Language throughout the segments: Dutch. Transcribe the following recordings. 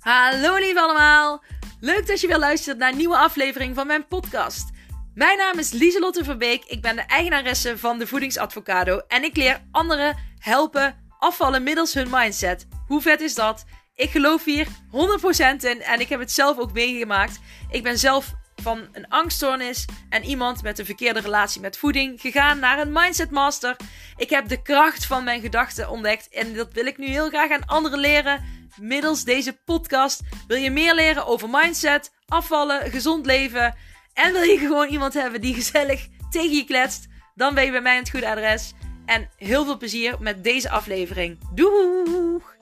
Hallo lief allemaal! Leuk dat je weer luistert naar een nieuwe aflevering van mijn podcast. Mijn naam is Lieselotte Verbeek, ik ben de eigenaresse van de Voedingsadvocado en ik leer anderen helpen afvallen middels hun mindset. Hoe vet is dat? Ik geloof hier 100% in en ik heb het zelf ook meegemaakt. Ik ben zelf van een angststoornis en iemand met een verkeerde relatie met voeding gegaan naar een mindset master. Ik heb de kracht van mijn gedachten ontdekt en dat wil ik nu heel graag aan anderen leren middels deze podcast. Wil je meer leren over mindset, afvallen, gezond leven en wil je gewoon iemand hebben die gezellig tegen je kletst, dan ben je bij mij het goede adres. En heel veel plezier met deze aflevering. Doeg!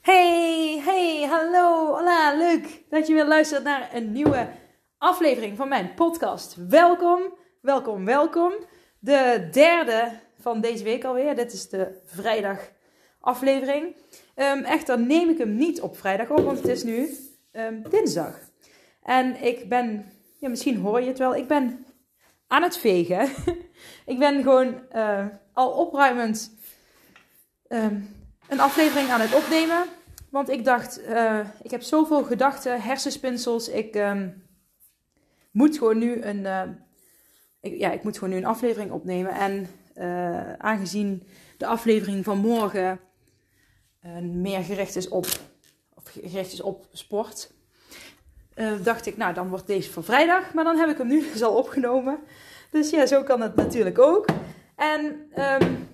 Hey, hey, hallo, hola, leuk dat je weer luistert naar een nieuwe aflevering van mijn podcast. Welkom, welkom, welkom. De derde van deze week alweer. Dit is de vrijdag aflevering. Um, echter neem ik hem niet op vrijdag op, want het is nu um, dinsdag. En ik ben, ja, misschien hoor je het wel, ik ben aan het vegen. ik ben gewoon uh, al opruimend um, een aflevering aan het opnemen. Want ik dacht, uh, ik heb zoveel gedachten, hersenspinsels. Ik moet gewoon nu een, ik, ja, ik moet gewoon nu een aflevering opnemen. En uh, aangezien de aflevering van morgen meer gericht is op, of gericht is op sport, dacht ik, nou dan wordt deze van vrijdag. Maar dan heb ik hem nu dus al opgenomen. Dus ja, zo kan het natuurlijk ook. En um,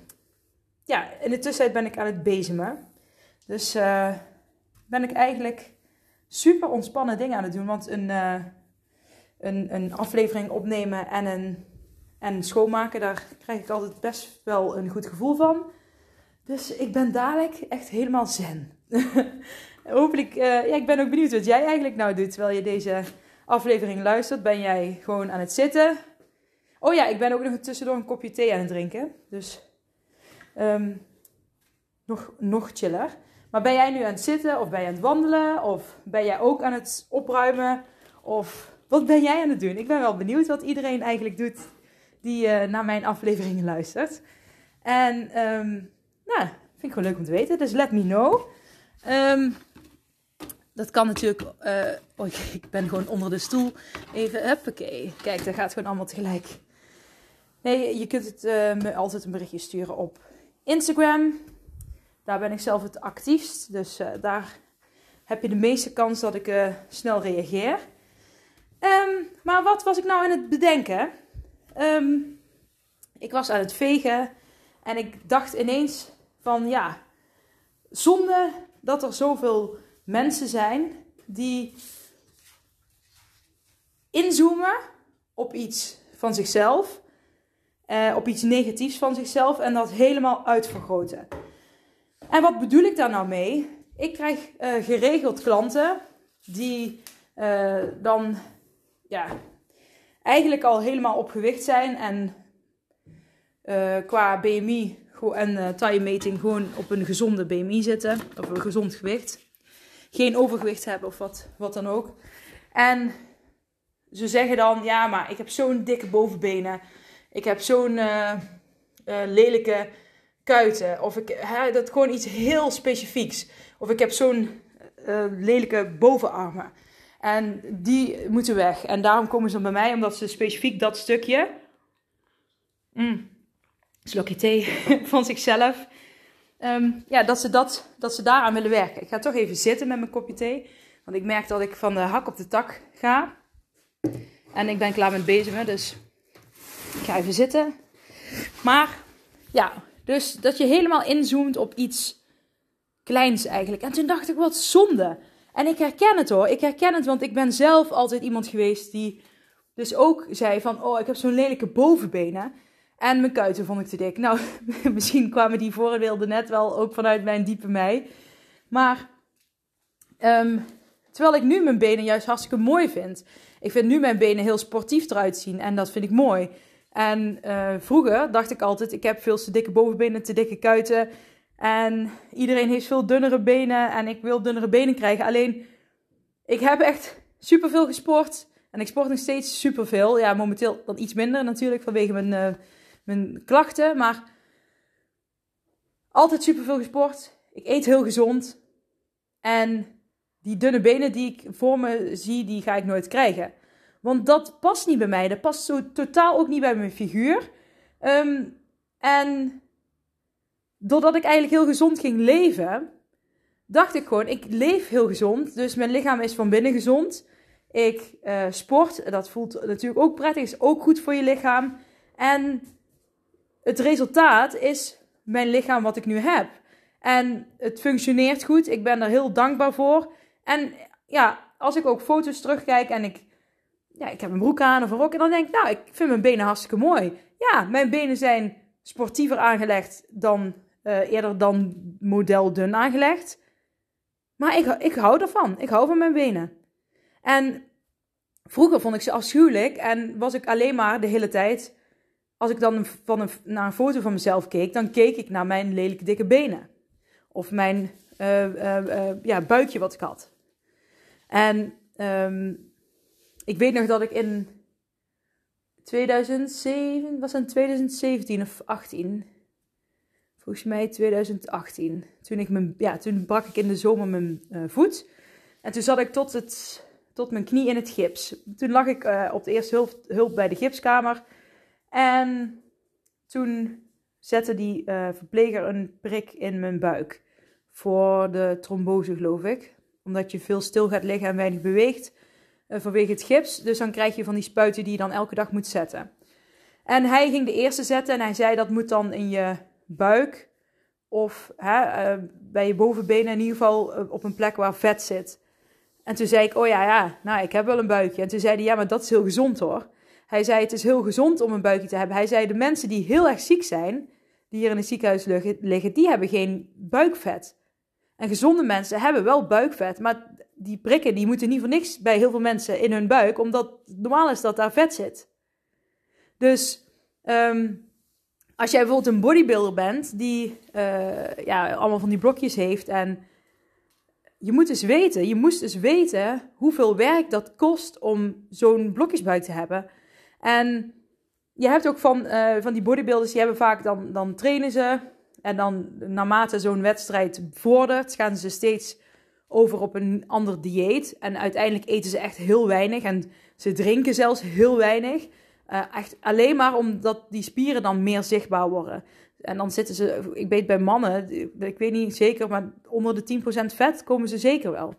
ja, in de tussentijd ben ik aan het bezemen. Dus ben ik eigenlijk super ontspannen dingen aan het doen. Want een, een, een aflevering opnemen en, een, en schoonmaken, daar krijg ik altijd best wel een goed gevoel van. Dus ik ben dadelijk echt helemaal zen. Hopelijk, uh, ja, ik ben ook benieuwd wat jij eigenlijk nou doet terwijl je deze aflevering luistert. Ben jij gewoon aan het zitten? Oh ja, ik ben ook nog tussendoor een kopje thee aan het drinken. Dus um, nog, nog chiller. Maar ben jij nu aan het zitten of ben je aan het wandelen of ben jij ook aan het opruimen of wat ben jij aan het doen? Ik ben wel benieuwd wat iedereen eigenlijk doet die uh, naar mijn afleveringen luistert. En um, nou, vind ik gewoon leuk om te weten. Dus let me know. Um, dat kan natuurlijk. Uh, oh, ik ben gewoon onder de stoel. Even, huppakee. Kijk, dat gaat gewoon allemaal tegelijk. Nee, je kunt het, uh, me altijd een berichtje sturen op Instagram. Daar ben ik zelf het actiefst. Dus daar heb je de meeste kans dat ik snel reageer. Um, maar wat was ik nou aan het bedenken? Um, ik was aan het vegen en ik dacht ineens van ja, zonde dat er zoveel mensen zijn die inzoomen op iets van zichzelf, uh, op iets negatiefs van zichzelf en dat helemaal uitvergroten. En wat bedoel ik daar nou mee? Ik krijg uh, geregeld klanten die uh, dan ja, eigenlijk al helemaal op gewicht zijn en uh, qua BMI en uh, taille-meting gewoon op een gezonde BMI zitten, of een gezond gewicht. Geen overgewicht hebben of wat, wat dan ook. En ze zeggen dan, ja, maar ik heb zo'n dikke bovenbenen. Ik heb zo'n lelijke kuiten. Of ik, hè, dat gewoon iets heel specifieks. Of ik heb zo'n lelijke bovenarmen. En die moeten weg. En daarom komen ze dan bij mij, omdat ze specifiek dat stukje. Mm, slokje thee van zichzelf. Um, ja, dat ze, dat, dat ze daaraan willen werken. Ik ga toch even zitten met mijn kopje thee. Want ik merk dat ik van de hak op de tak ga. En ik ben klaar met bezig, dus ik ga even zitten. Maar ja, dus dat je helemaal inzoomt op iets kleins eigenlijk. En toen dacht ik, wat zonde. En ik herken het hoor. Ik herken het, want ik ben zelf altijd iemand geweest die dus ook zei van... Oh, ik heb zo'n lelijke bovenbenen. En mijn kuiten vond ik te dik. Nou, misschien kwamen die voorbeelden net wel ook vanuit mijn diepe mij. Maar um, terwijl ik nu mijn benen juist hartstikke mooi vind. Ik vind nu mijn benen heel sportief eruit zien. En dat vind ik mooi. En uh, vroeger dacht ik altijd, ik heb veel te dikke bovenbenen, te dikke kuiten. En iedereen heeft veel dunnere benen en ik wil dunnere benen krijgen. Alleen, ik heb echt superveel gesport. En ik sport nog steeds superveel. Ja, momenteel dan iets minder natuurlijk vanwege mijn, uh, mijn klachten. Maar altijd superveel gesport. ik eet heel gezond. En die dunne benen die ik voor me zie, die ga ik nooit krijgen. Want dat past niet bij mij. Dat past zo totaal ook niet bij mijn figuur. Ehm, en doordat ik eigenlijk heel gezond ging leven, dacht ik gewoon, ik leef heel gezond. Dus mijn lichaam is van binnen gezond. Ik uh, sport, dat voelt natuurlijk ook prettig, is ook goed voor je lichaam. En het resultaat is mijn lichaam wat ik nu heb. En het functioneert goed. Ik ben er heel dankbaar voor. En ja, als ik ook foto's terugkijk en ik, ja, ik heb een broek aan of een rok. En dan denk ik, nou, ik vind mijn benen hartstikke mooi. Ja, mijn benen zijn sportiever aangelegd dan uh, eerder dan model dun aangelegd. Maar ik, ik hou ervan. Ik hou van mijn benen. En vroeger vond ik ze afschuwelijk en was ik alleen maar de hele tijd. Als ik dan van een, naar een foto van mezelf keek, dan keek ik naar mijn lelijke dikke benen. Of mijn uh, uh, ja, buikje wat ik had. En um, ik weet nog dat ik in 2007, was het 2017 of 18? Volgens mij 2018. Toen, ik mijn, ja, toen brak ik in de zomer mijn uh, voet. En toen zat ik tot, het, tot mijn knie in het gips. Toen lag ik uh, op de eerste hulp, hulp bij de gipskamer. En toen zette die uh, verpleger een prik in mijn buik. Voor de trombose, geloof ik. Omdat je veel stil gaat liggen en weinig beweegt. vanwege het gips. Dus dan krijg je van die spuiten die je dan elke dag moet zetten. En hij ging de eerste zetten en hij zei dat moet dan in je buik of hè, uh, bij je bovenbenen in ieder geval uh, op een plek waar vet zit. En toen zei ik, oh ja, ja, nou, ik heb wel een buikje. En toen zei hij, ja, maar dat is heel gezond hoor. Hij zei, het is heel gezond om een buikje te hebben. Hij zei, de mensen die heel erg ziek zijn, die hier in het ziekenhuis liggen, die hebben geen buikvet. En gezonde mensen hebben wel buikvet, maar die prikken die moeten niet voor niks bij heel veel mensen in hun buik, omdat normaal is dat daar vet zit. Dus um, als jij bijvoorbeeld een bodybuilder bent die uh, ja, allemaal van die blokjes heeft en je moet dus weten, je moest dus weten hoeveel werk dat kost om zo'n blokjesbuik te hebben. En je hebt ook van, uh, van die bodybuilders, die hebben vaak dan, dan trainen ze en dan naarmate zo'n wedstrijd vordert, gaan ze steeds over op een ander dieet. En uiteindelijk eten ze echt heel weinig en ze drinken zelfs heel weinig. Uh, echt alleen maar omdat die spieren dan meer zichtbaar worden. En dan zitten ze, ik weet bij mannen, ik weet niet zeker, maar onder de 10% vet komen ze zeker wel.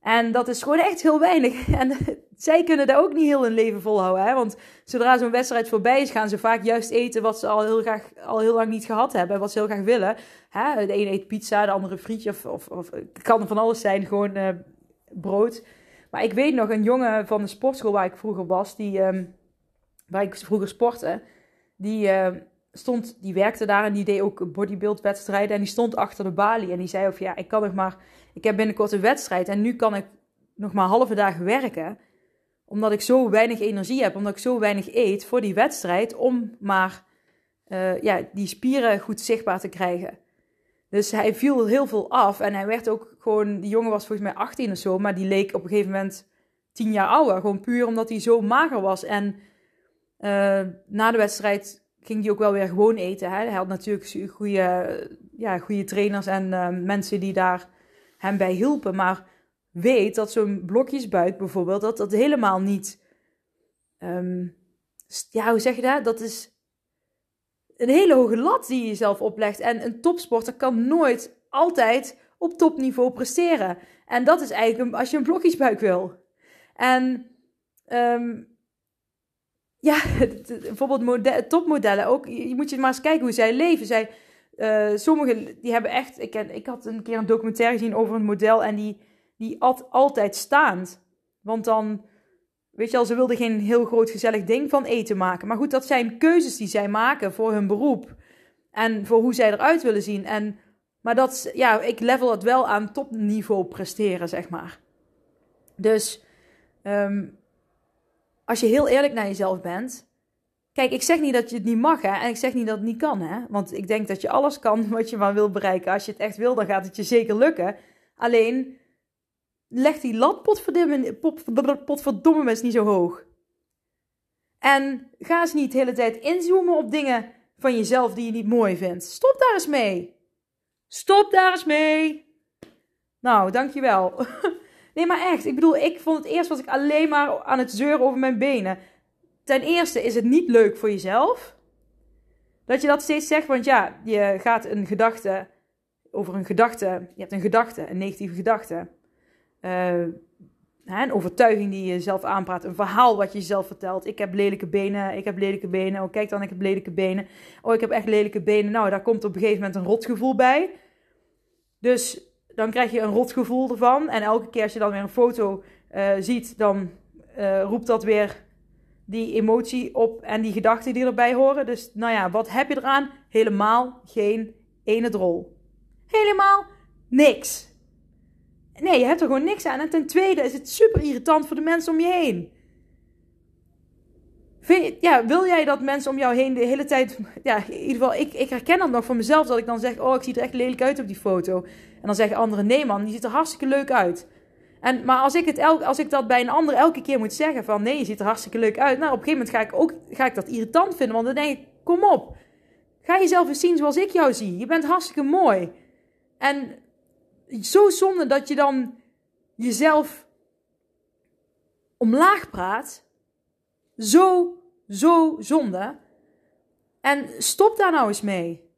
En dat is gewoon echt heel weinig. En zij kunnen daar ook niet heel hun leven volhouden. Hè? Want zodra zo'n wedstrijd voorbij is, gaan ze vaak juist eten wat ze al heel, graag, al heel lang niet gehad hebben. Wat ze heel graag willen. Hè? De ene eet pizza, de andere frietje. Of, of, het kan van alles zijn, gewoon uh, brood. Maar ik weet nog een jongen van de sportschool waar ik vroeger was, die... Um, waar ik vroeger sportte, die, uh, stond, die werkte daar en die deed ook bodybuild wedstrijden. En die stond achter de balie en die zei of ja, ik kan nog maar, ik heb binnenkort een wedstrijd en nu kan ik nog maar halve dagen werken. Omdat ik zo weinig energie heb, omdat ik zo weinig eet voor die wedstrijd, om maar uh, ja, die spieren goed zichtbaar te krijgen. Dus hij viel heel veel af en hij werd ook gewoon, die jongen was volgens mij 18 of zo, maar die leek op een gegeven moment 10 jaar ouder. Gewoon puur omdat hij zo mager was en uh, na de wedstrijd ging hij ook wel weer gewoon eten. Hè? Hij had natuurlijk goede, ja, goede trainers en uh, mensen die daar hem bij hielpen. Maar weet dat zo'n blokjesbuik bijvoorbeeld, dat dat helemaal niet... Um, ja, hoe zeg je dat? Dat is een hele hoge lat die je jezelf oplegt. En een topsporter kan nooit altijd op topniveau presteren. En dat is eigenlijk als je een blokjesbuik wil. En um, ja, bijvoorbeeld topmodellen ook. Je moet je maar eens kijken hoe zij leven. Zij, uh, sommigen die hebben echt. Ik, ik had een keer een documentaire gezien over een model en die, die at altijd staand. Want dan, weet je al, ze wilden geen heel groot gezellig ding van eten maken. Maar goed, dat zijn keuzes die zij maken voor hun beroep. En voor hoe zij eruit willen zien. En, maar dat, ja, ik level het wel aan topniveau presteren, zeg maar. Dus um, als je heel eerlijk naar jezelf bent. Kijk, ik zeg niet dat je het niet mag, hè. En ik zeg niet dat het niet kan, hè. Want ik denk dat je alles kan wat je maar wil bereiken. Als je het echt wil, dan gaat het je zeker lukken. Alleen, leg die lat potverdomme, eens niet zo hoog. En ga eens niet de hele tijd inzoomen op dingen van jezelf die je niet mooi vindt. Stop daar eens mee. Stop daar eens mee. Nou, dankjewel. Nee, maar echt. Ik bedoel, ik vond het eerst was ik alleen maar aan het zeuren over mijn benen. Ten eerste is het niet leuk voor jezelf. Dat je dat steeds zegt, want ja, je gaat een gedachte over een gedachte. Je hebt een gedachte, een negatieve gedachte. Uh, een overtuiging die je zelf aanpraat. Een verhaal wat je jezelf vertelt. Ik heb lelijke benen, ik heb lelijke benen. Oh, kijk dan, ik heb lelijke benen. Oh, ik heb echt lelijke benen. Nou, daar komt op een gegeven moment een rotgevoel bij. Dus dan krijg je een rotgevoel ervan. En elke keer als je dan weer een foto uh, ziet, dan uh, roept dat weer die emotie op en die gedachten die erbij horen. Dus nou ja, wat heb je eraan? Helemaal geen ene drol. Helemaal niks. Nee, je hebt er gewoon niks aan. En ten tweede is het super irritant voor de mensen om je heen. Ja, wil jij dat mensen om jou heen de hele tijd. Ja, in ieder geval, ik, ik herken dat nog van mezelf. Dat ik dan zeg: Oh, ik zie er echt lelijk uit op die foto. En dan zeggen anderen: Nee, man, die ziet er hartstikke leuk uit. En, maar als ik, het als ik dat bij een ander elke keer moet zeggen: van nee, je ziet er hartstikke leuk uit. Nou, op een gegeven moment ga ik, ook, ga ik dat irritant vinden. Want dan denk ik: Kom op. Ga jezelf eens zien zoals ik jou zie. Je bent hartstikke mooi. En zo zonde dat je dan jezelf omlaag praat. Zo, zo zonde. En stop daar nou eens mee.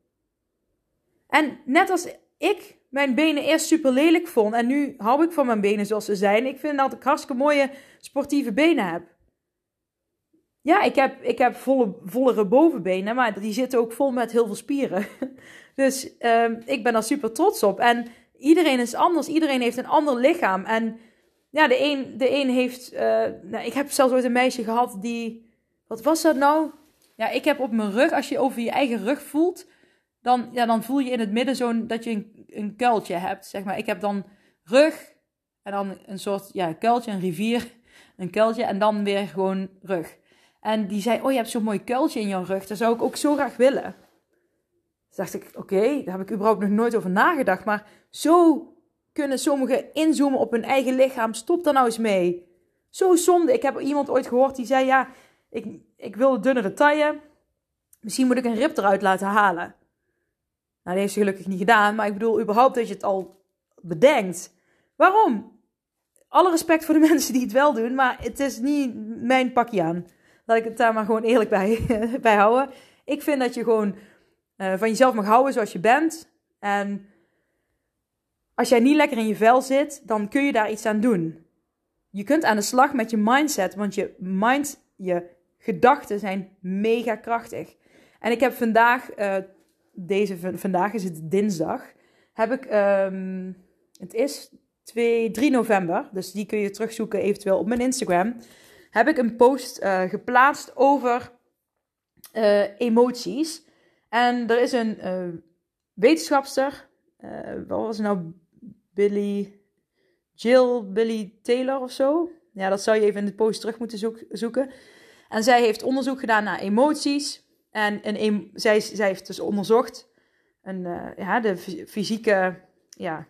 En net als ik mijn benen eerst super lelijk vond en nu hou ik van mijn benen zoals ze zijn. Ik vind dat ik hartstikke mooie sportieve benen heb. Ja, ik heb, ik heb volle, vollere bovenbenen, maar die zitten ook vol met heel veel spieren. Dus um, ik ben daar super trots op. En iedereen is anders. Iedereen heeft een ander lichaam. En ja, de een, de een heeft. Uh, nou, ik heb zelfs ooit een meisje gehad die. Wat was dat nou? Ja, ik heb op mijn rug, als je over je eigen rug voelt, dan, ja, dan voel je in het midden zo'n dat je een, een kuiltje hebt. Zeg maar. Ik heb dan rug en dan een soort ja, kuiltje, een rivier, een kuiltje en dan weer gewoon rug. En die zei: Oh, je hebt zo'n mooi kuiltje in je rug. Dat zou ik ook zo graag willen. Toen dacht ik: Oké, daar heb ik überhaupt nog nooit over nagedacht. Maar zo kunnen sommigen inzoomen op hun eigen lichaam. Stop daar nou eens mee. Zo zonde. Ik heb iemand ooit gehoord die zei: Ja, ik, ik wil dunnere taille. Misschien moet ik een rib eruit laten halen. Nou, dat heeft ze gelukkig niet gedaan. Maar ik bedoel, überhaupt dat je het al bedenkt. Waarom? Alle respect voor de mensen die het wel doen. Maar het is niet mijn pakje aan. Laat ik het daar maar gewoon eerlijk bij, bij houden. Ik vind dat je gewoon uh, van jezelf mag houden zoals je bent. En als jij niet lekker in je vel zit, dan kun je daar iets aan doen. Je kunt aan de slag met je mindset, want je mind, je gedachten zijn mega krachtig. En ik heb vandaag, uh, deze vandaag is het dinsdag, heb ik, um, het is 2, 3 november, dus die kun je terugzoeken eventueel op mijn Instagram, heb ik een post uh, geplaatst over uh, emoties. En er is een wetenschapster, wat was nou, Billy, Jill Billy Taylor of zo. Ja, dat zou je even in de post terug moeten zoeken. En zij heeft onderzoek gedaan naar emoties. En een, zij, zij heeft dus onderzocht een, uh, ja, de fysieke, ja,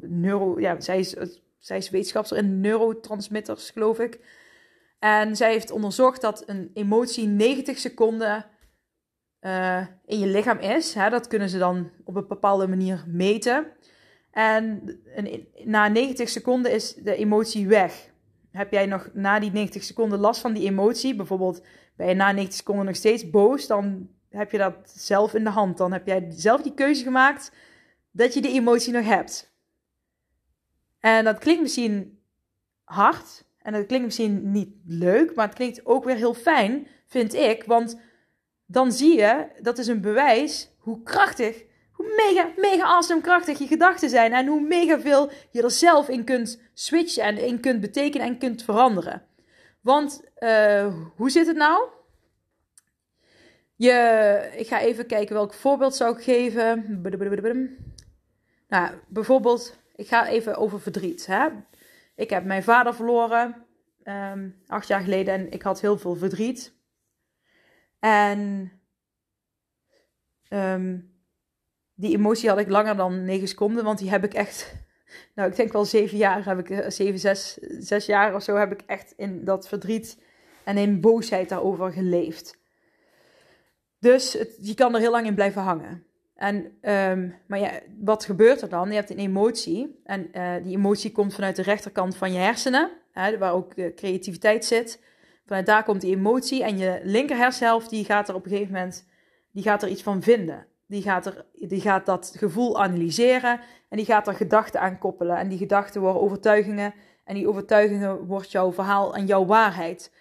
neuro, ja zij, is, zij is wetenschapster in neurotransmitters, geloof ik. En zij heeft onderzocht dat een emotie 90 seconden uh, in je lichaam is. Hè? Dat kunnen ze dan op een bepaalde manier meten. En na 90 seconden is de emotie weg. Heb jij nog na die 90 seconden last van die emotie? Bijvoorbeeld ben je na 90 seconden nog steeds boos, dan heb je dat zelf in de hand. Dan heb jij zelf die keuze gemaakt dat je die emotie nog hebt. En dat klinkt misschien hard en dat klinkt misschien niet leuk, maar het klinkt ook weer heel fijn, vind ik. Want dan zie je, dat is een bewijs hoe krachtig hoe mega, mega awesome krachtig je gedachten zijn. En hoe mega veel je er zelf in kunt switchen en in kunt betekenen en kunt veranderen. Want uh, hoe zit het nou? Je, ik ga even kijken welk voorbeeld zou ik geven. Nou, bijvoorbeeld, ik ga even over verdriet. Hè? Ik heb mijn vader verloren um, acht jaar geleden en ik had heel veel verdriet. En um, die emotie had ik langer dan negen seconden, want die heb ik echt, nou ik denk wel zeven jaar, heb ik, eh, zeven, zes, zes jaar of zo heb ik echt in dat verdriet en in boosheid daarover geleefd. Dus je kan er heel lang in blijven hangen. En, um, maar ja, wat gebeurt er dan? Je hebt een emotie. En uh, die emotie komt vanuit de rechterkant van je hersenen, hè, waar ook de creativiteit zit. Vanuit daar komt die emotie. En je linker hersenhelft die gaat er op een gegeven moment die gaat er iets van vinden. Die gaat, er, die gaat dat gevoel analyseren en die gaat er gedachten aan koppelen. En die gedachten worden overtuigingen. En die overtuigingen wordt jouw verhaal en jouw waarheid.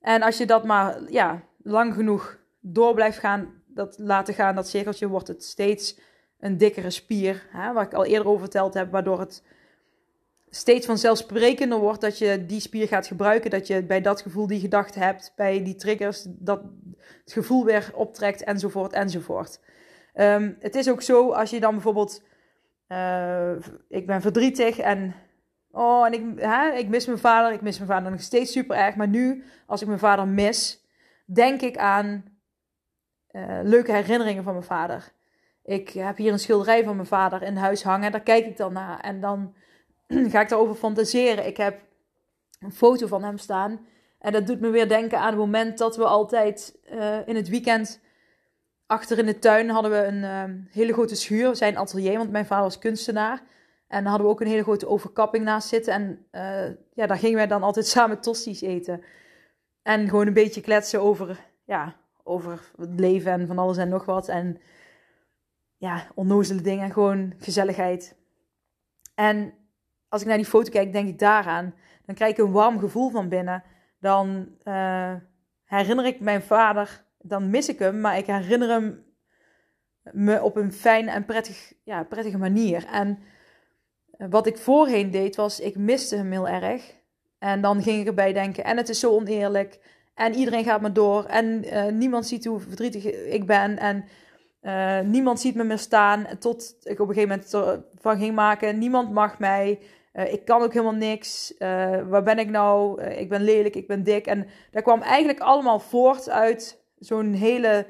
En als je dat maar ja, lang genoeg door blijft gaan, dat laten gaan, dat cirkeltje, wordt het steeds een dikkere spier. Hè, waar ik al eerder over verteld heb, waardoor het steeds vanzelfsprekender wordt dat je die spier gaat gebruiken. Dat je bij dat gevoel die gedachte hebt, bij die triggers, dat het gevoel weer optrekt, enzovoort, enzovoort. Um, het is ook zo, als je dan bijvoorbeeld, uh, ik ben verdrietig en, oh, en ik, hè, ik mis mijn vader, ik mis mijn vader nog steeds super erg, maar nu, als ik mijn vader mis, denk ik aan uh, leuke herinneringen van mijn vader. Ik heb hier een schilderij van mijn vader in huis hangen, daar kijk ik dan naar en dan ga ik daarover fantaseren. Ik heb een foto van hem staan. En dat doet me weer denken aan het moment dat we altijd uh, in het weekend achter in de tuin hadden we een uh, hele grote schuur, zijn atelier, want mijn vader was kunstenaar. En dan hadden we ook een hele grote overkapping naast zitten. En uh, ja, daar gingen wij dan altijd samen tosties eten. En gewoon een beetje kletsen over, ja, over het leven en van alles en nog wat. En ja, onnozele dingen, gewoon gezelligheid. En als ik naar die foto kijk, denk ik daaraan. Dan krijg ik een warm gevoel van binnen. Dan uh, herinner ik mijn vader, dan mis ik hem, maar ik herinner hem me op een fijne en prettig, ja, prettige manier. En eh, wat ik voorheen deed, was ik miste hem heel erg. En dan ging ik erbij denken, en het is zo oneerlijk. En iedereen gaat me door. En uh, niemand ziet hoe verdrietig ik ben. En uh, niemand ziet me meer staan. Tot ik op een gegeven moment van ging maken: niemand mag mij. Uh, ik kan ook helemaal niks. Waar ben ik nou? Ik ben lelijk, ik ben dik. En dat kwam eigenlijk allemaal voort uit zo'n hele,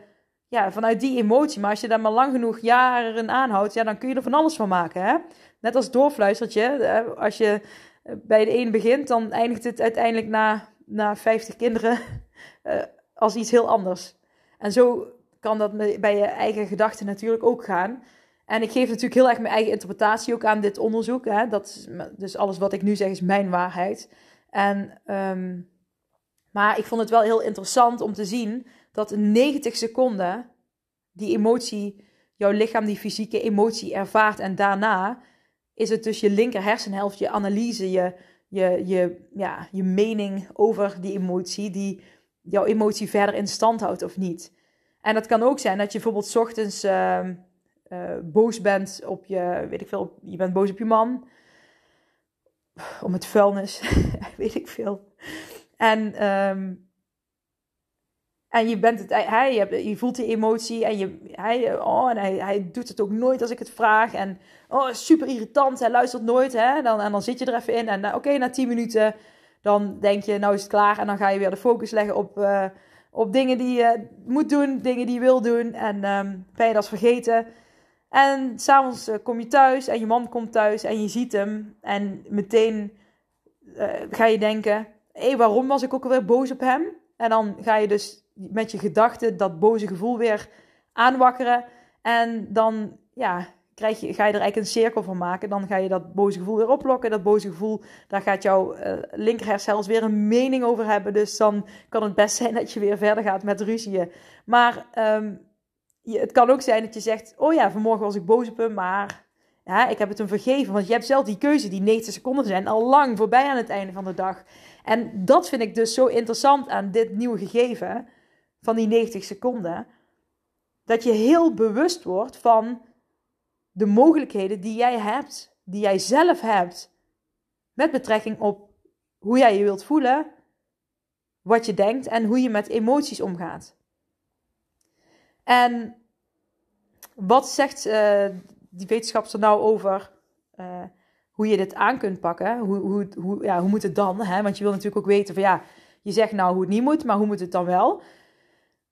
ja, vanuit die emotie. Maar als je daar maar lang genoeg jaren aanhoudt, ja, dan kun je er van alles van maken. Hè? Net als doorfluistertje. Als je bij de een begint, dan eindigt het uiteindelijk na, na 50 kinderen als iets heel anders. En zo kan dat bij je eigen gedachten natuurlijk ook gaan. En ik geef natuurlijk heel erg mijn eigen interpretatie ook aan dit onderzoek. Hè? Dat is, dus alles wat ik nu zeg is mijn waarheid. En, um, maar ik vond het wel heel interessant om te zien dat 90 seconden die emotie, jouw lichaam die fysieke emotie ervaart. En daarna is het dus je linker hersenhelft, je analyse, je, je, je, ja, je mening over die emotie, die jouw emotie verder in stand houdt of niet. En dat kan ook zijn dat je bijvoorbeeld ochtends... Uh, uh, boos bent op je, weet ik veel, je bent boos op je man. Om het vuilnis, weet ik veel. En, um, en je bent het, hij, je, voelt die emotie en, je, hij, oh, en hij, hij doet het ook nooit als ik het vraag. En oh, super irritant, hij luistert nooit. Hè? Dan, en dan zit je er even in en uh, oké, na 10 minuten dan denk je, nou is het klaar. En dan ga je weer de focus leggen op, uh, op dingen die je moet doen, dingen die je wil doen. En um, ben je dat vergeten. En s'avonds uh, kom je thuis en je man komt thuis en je ziet hem. En meteen ga je denken: hé, hey, waarom was ik ook alweer boos op hem? En dan ga je dus met je gedachten dat boze gevoel weer aanwakkeren. En dan ja, krijg je, ga je er eigenlijk een cirkel van maken. Dan ga je dat boze gevoel weer oplokken. Dat boze gevoel, daar gaat jouw uh, linker zelfs weer een mening over hebben. Dus dan kan het best zijn dat je weer verder gaat met ruzieën. Maar um, je, het kan ook zijn dat je zegt: Oh ja, vanmorgen was ik boos op hem, maar ja, ik heb het hem vergeven. Want je hebt zelf die keuze, die 90 seconden zijn al lang voorbij aan het einde van de dag. En dat vind ik dus zo interessant aan dit nieuwe gegeven van die 90 seconden. Dat je heel bewust wordt van de mogelijkheden die jij hebt, die jij zelf hebt, met betrekking op hoe jij je wilt voelen, wat je denkt en hoe je met emoties omgaat. En wat zegt uh, die wetenschapster nou over uh, hoe je dit aan kunt pakken? Hoe, hoe, hoe, ja, hoe moet het dan? Hè? Want je wil natuurlijk ook weten van ja, je zegt nou hoe het niet moet, maar hoe moet het dan wel?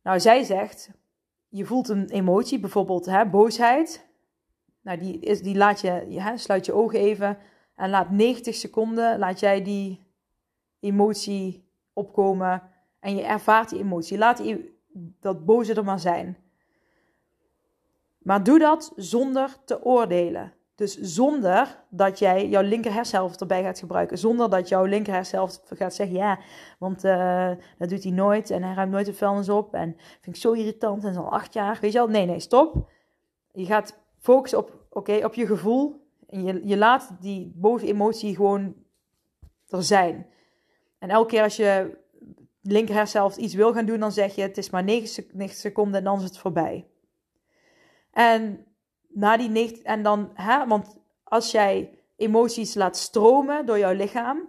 Nou, zij zegt, je voelt een emotie, bijvoorbeeld hè, boosheid. Nou, die, is, die laat je, hè, sluit je ogen even en laat 90 seconden, laat jij die emotie opkomen en je ervaart die emotie. Laat dat boze er maar zijn Maar doe dat zonder te oordelen. Dus zonder dat jij jouw linker erbij gaat gebruiken. Zonder dat jouw linker gaat zeggen: ja, want uh, dat doet hij nooit en hij ruimt nooit de vuilnis op. En vind ik zo irritant en is al acht jaar. Weet je wel? Nee, nee, stop. Je gaat focussen op, oké, op je gevoel. En je, je laat die boze emotie gewoon er zijn. En elke keer als je linker iets wil gaan doen, dan zeg je: het is maar 9 seconden en dan is het voorbij. En na die 9, en dan, hè, want als jij emoties laat stromen door jouw lichaam,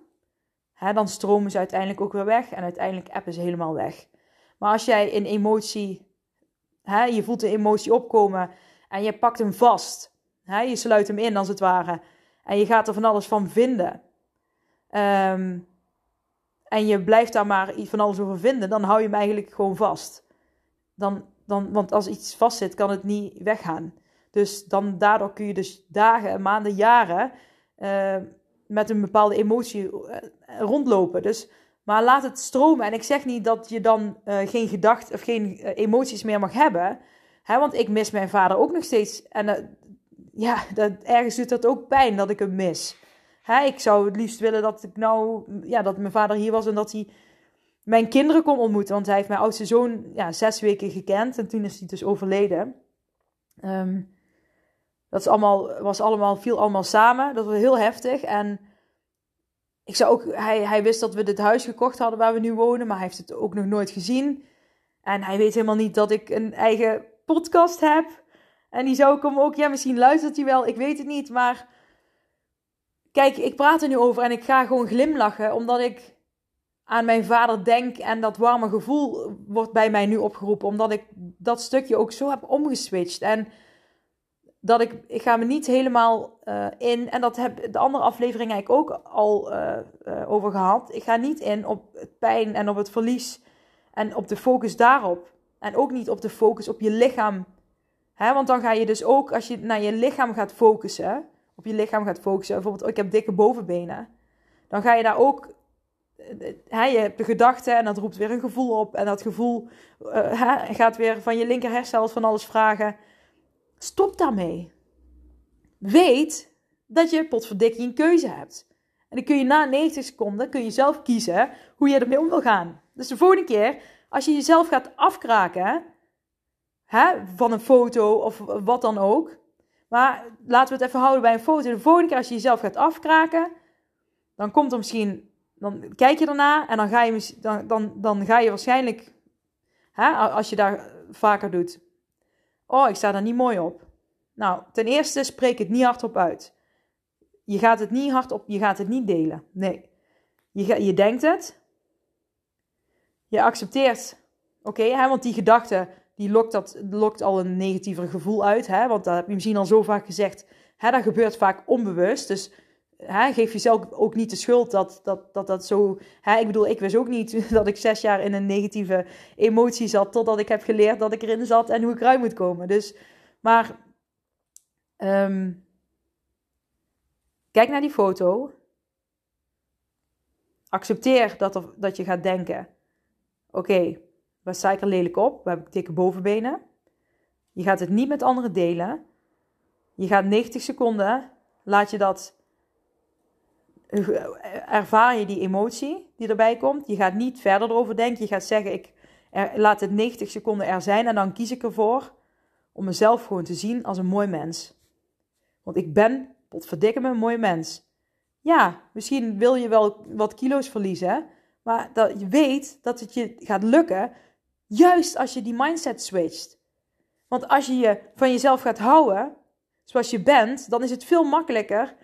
hè, dan stromen ze uiteindelijk ook weer weg en uiteindelijk appen ze helemaal weg. Maar als jij een emotie, hè, je voelt de emotie opkomen en je pakt hem vast, hè, je sluit hem in als het ware, en je gaat er van alles van vinden. Um, en je blijft daar maar van alles over vinden, dan hou je hem eigenlijk gewoon vast. Dan, dan, want als iets vastzit, kan het niet weggaan. Dus dan, daardoor kun je dus dagen, maanden, jaren uh, met een bepaalde emotie eh, rondlopen. Dus, maar laat het stromen. En ik zeg niet dat je dan uh, geen gedachten of geen emoties meer mag hebben. Hè, want ik mis mijn vader ook nog steeds. En ja, dat, ergens doet dat ook pijn dat ik hem mis. Hè, ik zou het liefst willen dat ik nou, ja, dat mijn vader hier was en dat hij mijn kinderen kon ontmoeten. Want hij heeft mijn oudste zoon ja, zes weken gekend en toen is hij dus overleden. Um, dat is allemaal, was allemaal, viel allemaal samen. Dat was heel heftig. En ik zou ook, hij, hij wist dat we dit huis gekocht hadden waar we nu wonen, maar hij heeft het ook nog nooit gezien. En hij weet helemaal niet dat ik een eigen podcast heb. En die zou ik hem ook, ja, misschien luistert hij wel, ik weet het niet. Maar kijk, ik praat er nu over en ik ga gewoon glimlachen, omdat ik aan mijn vader denk en dat warme gevoel wordt bij mij nu opgeroepen, omdat ik dat stukje ook zo heb omgeswitcht. En dat ik, ik ga me niet helemaal uh, in, en dat heb de andere aflevering eigenlijk ook al uh, uh, over gehad. Ik ga niet in op het pijn en op het verlies en op de focus daarop. En ook niet op de focus op je lichaam. Hè? Want dan ga je dus ook, als je naar je lichaam gaat focussen, op je lichaam gaat focussen, bijvoorbeeld, oh, ik heb dikke bovenbenen, dan ga je daar ook Hè, je hebt de gedachte en dat roept weer een gevoel op. En dat gevoel gaat weer van je linker van alles vragen. Stop daarmee. Weet dat je potverdikking een keuze hebt. En dan kun je na 90 seconden kun je zelf kiezen hoe je ermee om wil gaan. Dus de volgende keer, als je jezelf gaat afkraken hè, van een foto of wat dan ook. Maar laten we het even houden bij een foto. De volgende keer als je jezelf gaat afkraken, dan komt er misschien, dan kijk je erna en dan ga je, dan, dan, dan ga je waarschijnlijk, hè, als je daar vaker doet, Oh, ik sta daar niet mooi op. Nou, ten eerste spreek het niet hardop uit. Je gaat het niet hardop, je gaat het niet delen. Nee. Je, je denkt het. Je accepteert. Oké, want die gedachte, die lokt, dat, lokt al een negatiever gevoel uit. Hè? Want dat heb je misschien al zo vaak gezegd. Hè, dat gebeurt vaak onbewust. Dus hè, geef jezelf ook niet de schuld dat dat, dat, dat zo. Hè, ik bedoel, ik wist ook niet dat ik zes jaar in een negatieve emotie zat. Totdat ik heb geleerd dat ik erin zat en hoe ik eruit moet komen. Dus, maar. Um, kijk naar die foto. Accepteer dat, dat je gaat denken: oké, okay, waar ik er lelijk op? Waar heb ik dikke bovenbenen? Je gaat het niet met anderen delen. Je gaat 90 seconden, laat je dat ervaar je die emotie die erbij komt. Je gaat niet verder erover denken. Je gaat zeggen, ik laat het 90 seconden er zijn en dan kies ik ervoor om mezelf gewoon te zien als een mooi mens. Want ik ben, potverdikke me, een mooi mens. Ja, misschien wil je wel wat kilo's verliezen, maar dat je weet dat het je gaat lukken juist als je die mindset switcht. Want als je je van jezelf gaat houden zoals je bent, dan is het veel makkelijker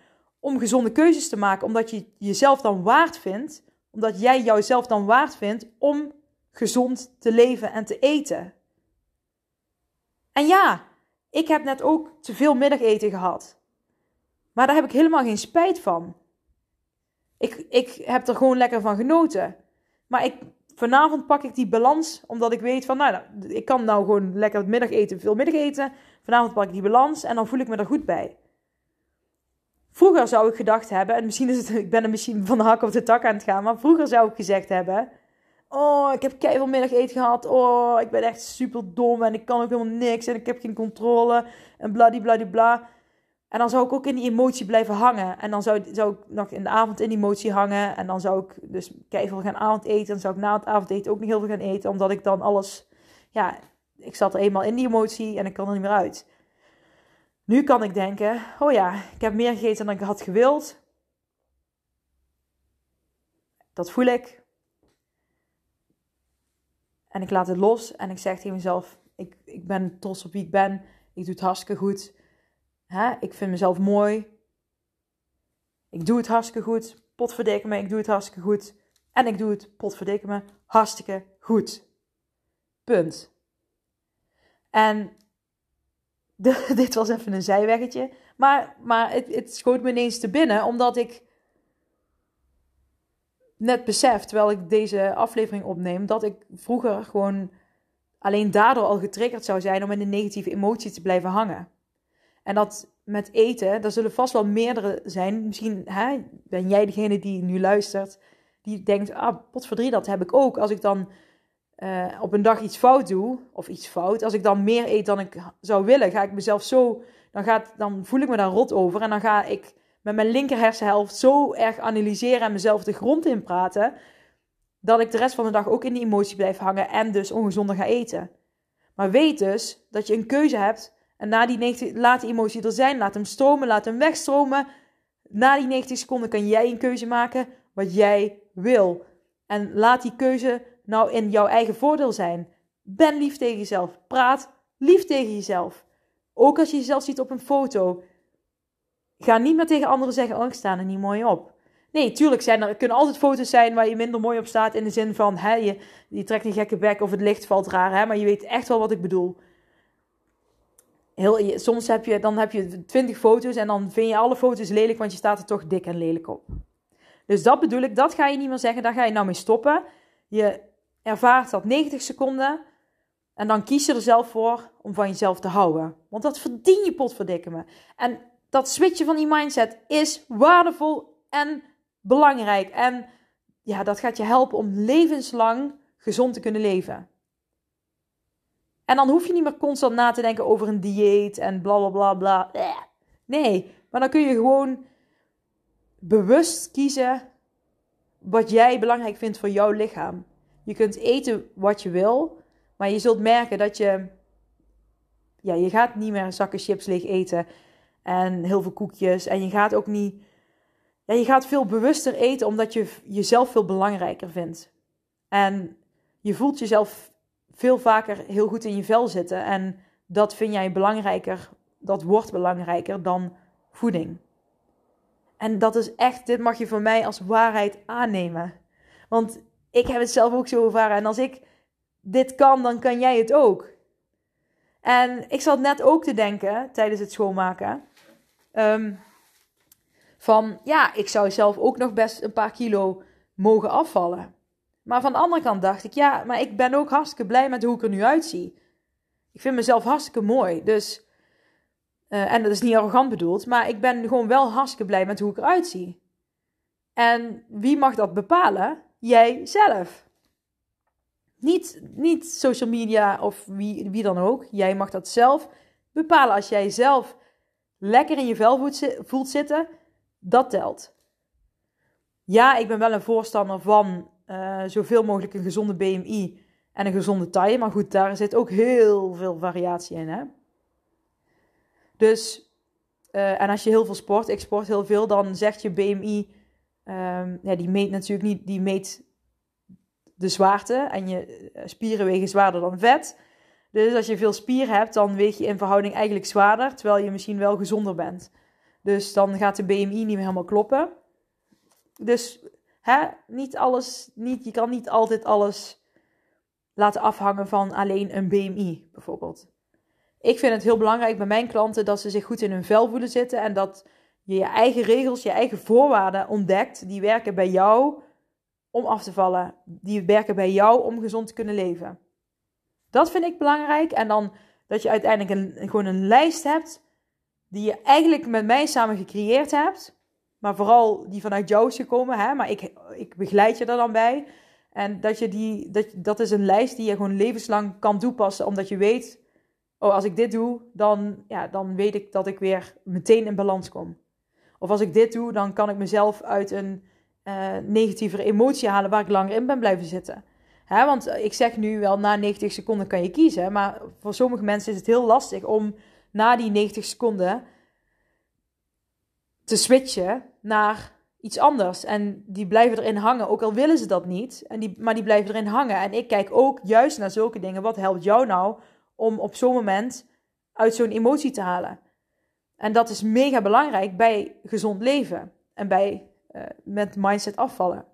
om gezonde keuzes te maken, omdat je jezelf dan waard vindt, omdat jij jouzelf dan waard vindt om gezond te leven en te eten. En ja, ik heb net ook te veel middageten gehad. Maar daar heb ik helemaal geen spijt van. Ik, ik heb er gewoon lekker van genoten. Maar ik, vanavond pak ik die balans, omdat ik weet van, nou, ik kan nou gewoon lekker middageten, veel middageten. Vanavond pak ik die balans en dan voel ik me er goed bij. Vroeger zou ik gedacht hebben, en misschien is het, ik ben er misschien van de hak op de tak aan het gaan, maar vroeger zou ik gezegd hebben: Oh, ik heb keihard middageten gehad. Oh, ik ben echt super dom en ik kan ook helemaal niks en ik heb geen controle en bladibladibla. En dan zou ik ook in die emotie blijven hangen. En dan zou, zou ik nog in de avond in die emotie hangen. En dan zou ik dus keihard gaan avondeten. Dan zou ik na het avondeten ook niet heel veel gaan eten. Omdat ik dan alles... Ja, ik zat er eenmaal in die emotie en ik kan er niet meer uit. Nu kan ik denken, oh ja, ik heb meer gegeten dan ik had gewild. Dat voel ik. En ik laat het los en ik zeg tegen mezelf, ik, ik ben trots op wie ik ben. Ik doe het hartstikke goed. Ik vind mezelf mooi. Ik doe het hartstikke goed. Potverdikke me, ik doe het hartstikke goed. En ik doe het, potverdikke me, hartstikke goed. Punt. En dit was even een zijweggetje. Maar, maar het, het schoot me ineens te binnen, omdat ik net besef, terwijl ik deze aflevering opneem, dat ik vroeger gewoon alleen daardoor al getriggerd zou zijn om in de negatieve emotie te blijven hangen. En dat met eten, er zullen vast wel meerdere zijn. Misschien hè, ben jij degene die nu luistert, die denkt, ah, potverdrie, dat heb ik ook. Als ik dan uh, op een dag iets fout doe, of iets fout, als ik dan meer eet dan ik zou willen, ga ik mezelf zo, dan, gaat, dan voel ik me daar rot over. En dan ga ik met mijn linker hersenhelft zo erg analyseren en mezelf de grond in praten, dat ik de rest van de dag ook in die emotie blijf hangen en dus ongezonder ga eten. Maar weet dus dat je een keuze hebt en na die 90, laat die emotie er zijn, laat hem stromen, laat hem wegstromen. Na die 90 seconden kan jij een keuze maken wat jij wil. En laat die keuze nou in jouw eigen voordeel zijn. Ben lief tegen jezelf. Praat lief tegen jezelf. Ook als je jezelf ziet op een foto. Ga niet meer tegen anderen zeggen: Oh, ik sta er niet mooi op. Nee, tuurlijk zijn er, kunnen altijd foto's zijn waar je minder mooi op staat. In de zin van: hè, je, je trekt een gekke bek of het licht valt raar. Hè, maar je weet echt wel wat ik bedoel. Heel, soms heb je, dan heb je twintig foto's en dan vind je alle foto's lelijk, want je staat er toch dik en lelijk op. Dus dat bedoel ik, dat ga je niet meer zeggen, daar ga je nou mee stoppen. Je ervaart dat 90 seconden en dan kies je er zelf voor om van jezelf te houden. Want dat verdien je potverdikke me. En dat switchen van die mindset is waardevol en belangrijk. En ja, dat gaat je helpen om levenslang gezond te kunnen leven. En dan hoef je niet meer constant na te denken over een dieet en bla bla bla bla. Nee, maar dan kun je gewoon bewust kiezen wat jij belangrijk vindt voor jouw lichaam. Je kunt eten wat je wil, maar je zult merken dat je. Ja, je gaat niet meer zakken chips leeg eten en heel veel koekjes. En je gaat ook niet. Ja, je gaat veel bewuster eten omdat je jezelf veel belangrijker vindt. En je voelt jezelf veel vaker heel goed in je vel zitten. En dat vind jij belangrijker, dat wordt belangrijker dan voeding. En dat is echt, dit mag je van mij als waarheid aannemen. Want ik heb het zelf ook zo ervaren. En als ik dit kan, dan kan jij het ook. En ik zat net ook te denken tijdens het schoonmaken. Um, van ja, ik zou zelf ook nog best een paar kilo mogen afvallen. Maar van de andere kant dacht ik, ja, maar ik ben ook hartstikke blij met hoe ik er nu uitzie. Ik vind mezelf hartstikke mooi. Dus, uh, en dat is niet arrogant bedoeld, maar ik ben gewoon wel hartstikke blij met hoe ik eruit zie. En wie mag dat bepalen? Jij zelf. Niet, niet social media of wie, wie dan ook. Jij mag dat zelf bepalen. Als jij zelf lekker in je vel voelt zitten, dat telt. Ja, ik ben wel een voorstander van uh, zoveel mogelijk een gezonde BMI en een gezonde taille. Maar goed, daar zit ook heel veel variatie in. Hè? Dus, uh, en als je heel veel sport, ik sport heel veel, dan zegt je BMI, ehm, ja, die meet natuurlijk niet, die meet de zwaarte. En je eh, spieren wegen zwaarder dan vet. Dus als je veel spier hebt, dan weeg je in verhouding eigenlijk zwaarder, terwijl je misschien wel gezonder bent. Dus dan gaat de BMI niet meer helemaal kloppen. Dus hè, niet alles, niet, je kan niet altijd alles laten afhangen van alleen een BMI bijvoorbeeld. Ik vind het heel belangrijk bij mijn klanten dat ze zich goed in hun vel voelen zitten en dat je je eigen regels, je eigen voorwaarden ontdekt die werken bij jou om af te vallen, die werken bij jou om gezond te kunnen leven. Dat vind ik belangrijk en dan dat je uiteindelijk een, gewoon een lijst hebt die je eigenlijk met mij samen gecreëerd hebt maar vooral die vanuit jou is gekomen. Hè? Maar ik, ik begeleid je er dan bij. En dat, je die, dat, dat is een lijst die je gewoon levenslang kan toepassen, omdat je weet, oh, als ik dit doe, dan, ja, dan weet ik dat ik weer meteen in balans kom. Of als ik dit doe, dan kan ik mezelf uit een uh, negatievere emotie halen waar ik langer in ben blijven zitten. Hè, want ik zeg nu wel, na 90 seconden kan je kiezen. Maar voor sommige mensen is het heel lastig om na die 90 seconden te switchen naar iets anders. En die blijven erin hangen, ook al willen ze dat niet. En die, maar die blijven erin hangen. En ik kijk ook juist naar zulke dingen. Wat helpt jou nou om op zo'n moment uit zo'n emotie te halen? En dat is mega belangrijk bij gezond leven en bij uh, met mindset afvallen.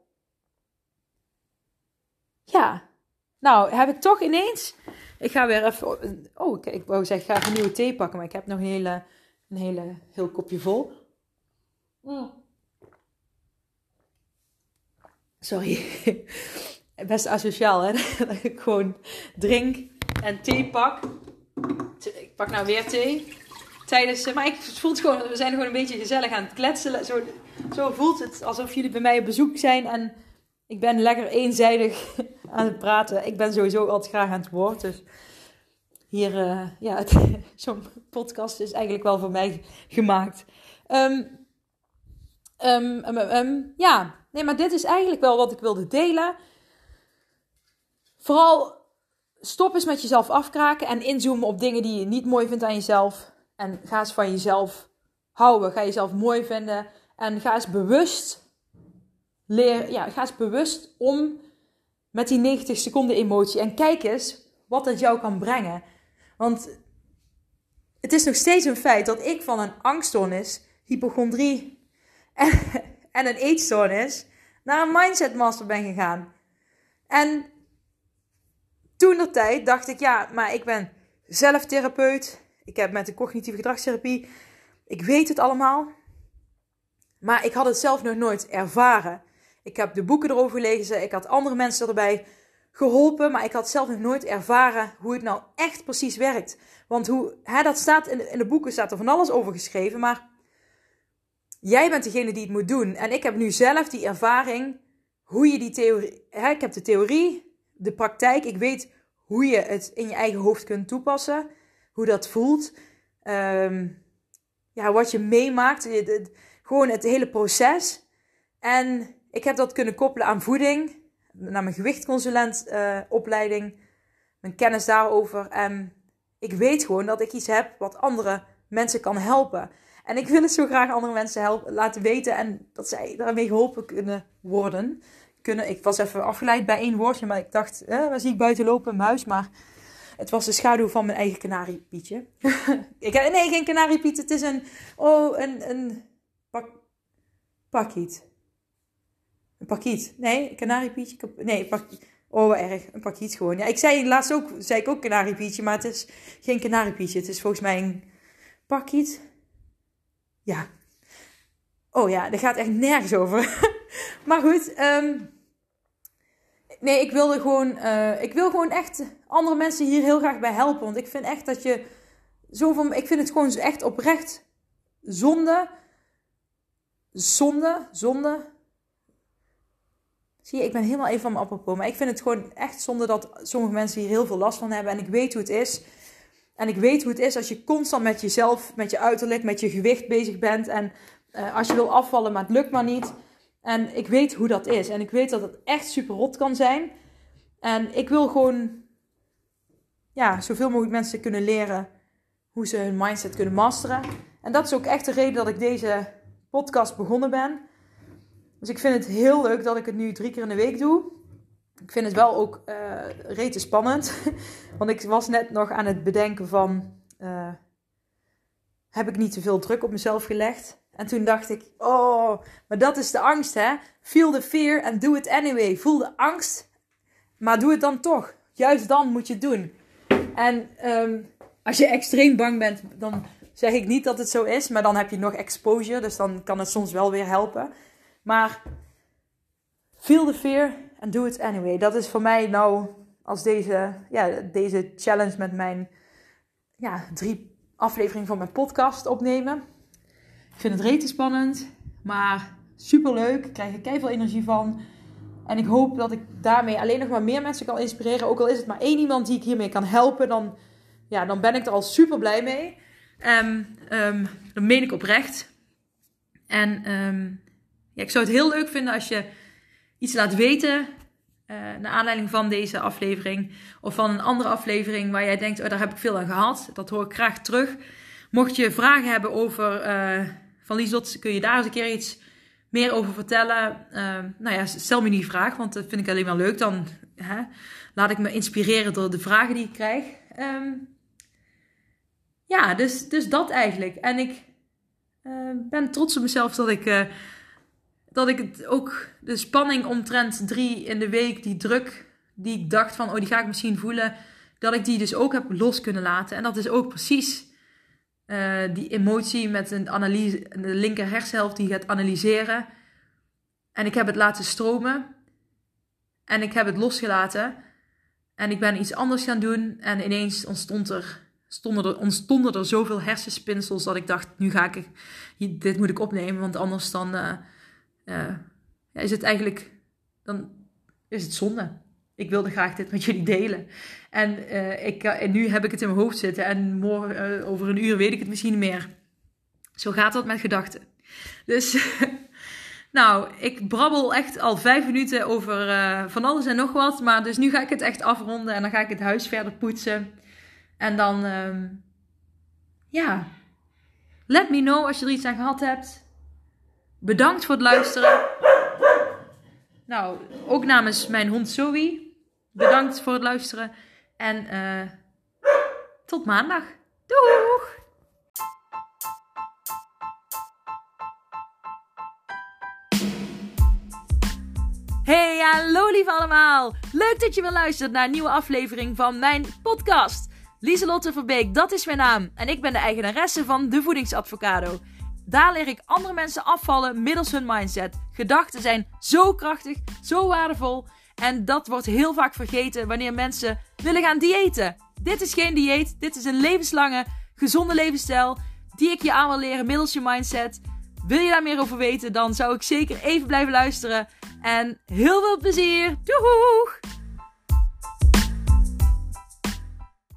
Ja, nou heb ik toch ineens. Ik ga weer even. Oh, ik, ik wou zeggen, ik ga een nieuwe thee pakken, maar ik heb nog een hele, een hele heel kopje vol. Mm. Sorry. Best asociaal, hè? Dat ik gewoon drink en thee pak. Ik pak nou weer thee. Tijdens, eh, maar ik voel het gewoon, we zijn gewoon een beetje gezellig aan het kletsen. Zo, zo voelt het alsof jullie bij mij op bezoek zijn en ik ben lekker eenzijdig aan het praten. Ik ben sowieso altijd graag aan het woord. Dus hier, uh, ja, zo'n podcast is eigenlijk wel voor mij gemaakt. Um, um, um, ja, nee, maar dit is eigenlijk wel wat ik wilde delen. Vooral stop eens met jezelf afkraken en inzoomen op dingen die je niet mooi vindt aan jezelf. En ga eens van jezelf houden. Ga jezelf mooi vinden. En ga eens bewust leer, ja, ga eens bewust om met die 90 seconden emotie. En kijk eens wat het jou kan brengen. Want het is nog steeds een feit dat ik van een angststoornis, hypochondrie en, en een eetstoornis naar een mindset master ben gegaan. En toen de tijd dacht ik, ja, maar ik ben zelf therapeut. Ik heb met de cognitieve gedragstherapie. Ik weet het allemaal. Maar ik had het zelf nog nooit ervaren. Ik heb de boeken erover gelezen. Ik had andere mensen erbij geholpen. Maar ik had zelf nog nooit ervaren hoe het nou echt precies werkt. Want hoe, hè, dat staat in de, in de boeken staat er van alles over geschreven. Maar jij bent degene die het moet doen. En ik heb nu zelf die ervaring. Hoe je die theorie. Hè, ik heb de theorie, de praktijk. Ik weet hoe je het in je eigen hoofd kunt toepassen. Hoe dat voelt. Ehm, ja, wat je meemaakt. gewoon het hele proces. En ik heb dat kunnen koppelen aan voeding, naar mijn gewichtconsulent uh, mijn kennis daarover. En ik weet gewoon dat ik iets heb wat andere mensen kan helpen. En ik wil het zo graag andere mensen helpen, laten weten en dat zij daarmee geholpen kunnen worden. Kunnen, ik was even afgeleid bij één woordje, maar ik dacht, eh, waar zie ik buiten lopen? Muis, maar het was de schaduw van mijn eigen kanariepietje. ik, nee, geen kanariepiet, het is een, oh, een, een pak, pakiet. Een pakiet. Nee, kanariepietje. Nee, pak, oh erg. Een pakiet gewoon. Ja, ik zei laatst ook, zei ik ook kanariepietje, maar het is geen kanariepietje. Het is volgens mij een pakiet. Ja. Oh ja, daar gaat echt nergens over. maar goed, um, nee, ik wilde gewoon, uh, ik wil gewoon echt andere mensen hier heel graag bij helpen. Want ik vind echt dat je zoveel, ik vind het gewoon echt oprecht zonde, zonde, zonde. Zie je, ik ben helemaal even van mijn apropos. Maar ik vind het gewoon echt zonde dat sommige mensen hier heel veel last van hebben. En ik weet hoe het is. En ik weet hoe het is als je constant met jezelf, met je uiterlijk, met je gewicht bezig bent. En uh, als je wil afvallen, maar het lukt maar niet. En ik weet hoe dat is. En ik weet dat het echt super rot kan zijn. En ik wil gewoon ja, zoveel mogelijk mensen kunnen leren hoe ze hun mindset kunnen masteren. En dat is ook echt de reden dat ik deze podcast begonnen ben. Dus ik vind het heel leuk dat ik het nu drie keer in de week doe. Ik vind het wel ook uh, rete spannend. Want ik was net nog aan het bedenken van... Uh, heb ik niet te veel druk op mezelf gelegd? En toen dacht ik, oh, maar dat is de angst, hè? Feel the fear and do it anyway. Voel de angst, maar doe het dan toch. Juist dan moet je het doen. En um, als je extreem bang bent, dan zeg ik niet dat het zo is, maar dan heb je nog exposure, dus dan kan het soms wel weer helpen. Maar feel the fear and do it anyway. Dat is voor mij nou als deze, ja, deze challenge met mijn ja, drie afleveringen van mijn podcast opnemen. Ik vind het rete spannend, maar super leuk. Ik krijg veel energie van. En ik hoop dat ik daarmee alleen nog maar meer mensen kan inspireren. Ook al is het maar één iemand die ik hiermee kan helpen, dan, ja, dan ben ik er al super blij mee. Um, dat meen ik oprecht. En um, ja, ik zou het heel leuk vinden als je iets laat weten. Uh, naar aanleiding van deze aflevering. Of van een andere aflevering waar jij denkt: oh, daar heb ik veel aan gehad. Dat hoor ik graag terug. Mocht je vragen hebben over. Uh, van kun je daar eens een keer iets meer over vertellen? Uh, nou ja, stel me die vraag, want dat vind ik alleen maar leuk. Dan hè, laat ik me inspireren door de vragen die ik krijg. Um, ja, dus, dus dat eigenlijk. En ik uh, ben trots op mezelf dat ik, uh, dat ik het ook de spanning omtrent drie in de week, die druk die ik dacht van, oh die ga ik misschien voelen, dat ik die dus ook heb los kunnen laten. En dat is ook precies uh, die emotie met een analyse, de linker hersenhelft die gaat analyseren. En ik heb het laten stromen. En ik heb het losgelaten. En ik ben iets anders gaan doen. En ineens ontstond er stonden er, ontstonden er zoveel hersenspinsels dat ik dacht, nu ga ik, dit moet ik opnemen, want anders dan uh, ja, is het eigenlijk, dan is het zonde. Ik wilde graag dit met jullie delen. En, uh, ik, en nu heb ik het in mijn hoofd zitten en morgen, over een uur weet ik het misschien meer. Zo gaat dat met gedachten. Dus, nou, ik brabbel echt al vijf minuten over van alles en nog wat. Maar dus nu ga ik het echt afronden en dan ga ik het huis verder poetsen. En dan, um, ja, let me know als je er iets aan gehad hebt. Bedankt voor het luisteren. Nou, ook namens mijn hond Zoe. Bedankt voor het luisteren. En uh, tot maandag. Doeg! Hey, hallo lieve allemaal! Leuk dat je weer luistert naar een nieuwe aflevering van mijn podcast. Lieselotte Verbeek, dat is mijn naam. En ik ben de eigenaresse van De Voedingsadvocado. Daar leer ik andere mensen afvallen middels hun mindset. Gedachten zijn zo krachtig, zo waardevol. En dat wordt heel vaak vergeten wanneer mensen willen gaan diëten. Dit is geen dieet, dit is een levenslange, gezonde levensstijl die ik je aan wil leren middels je mindset. Wil je daar meer over weten, dan zou ik zeker even blijven luisteren. En heel veel plezier. Doeg!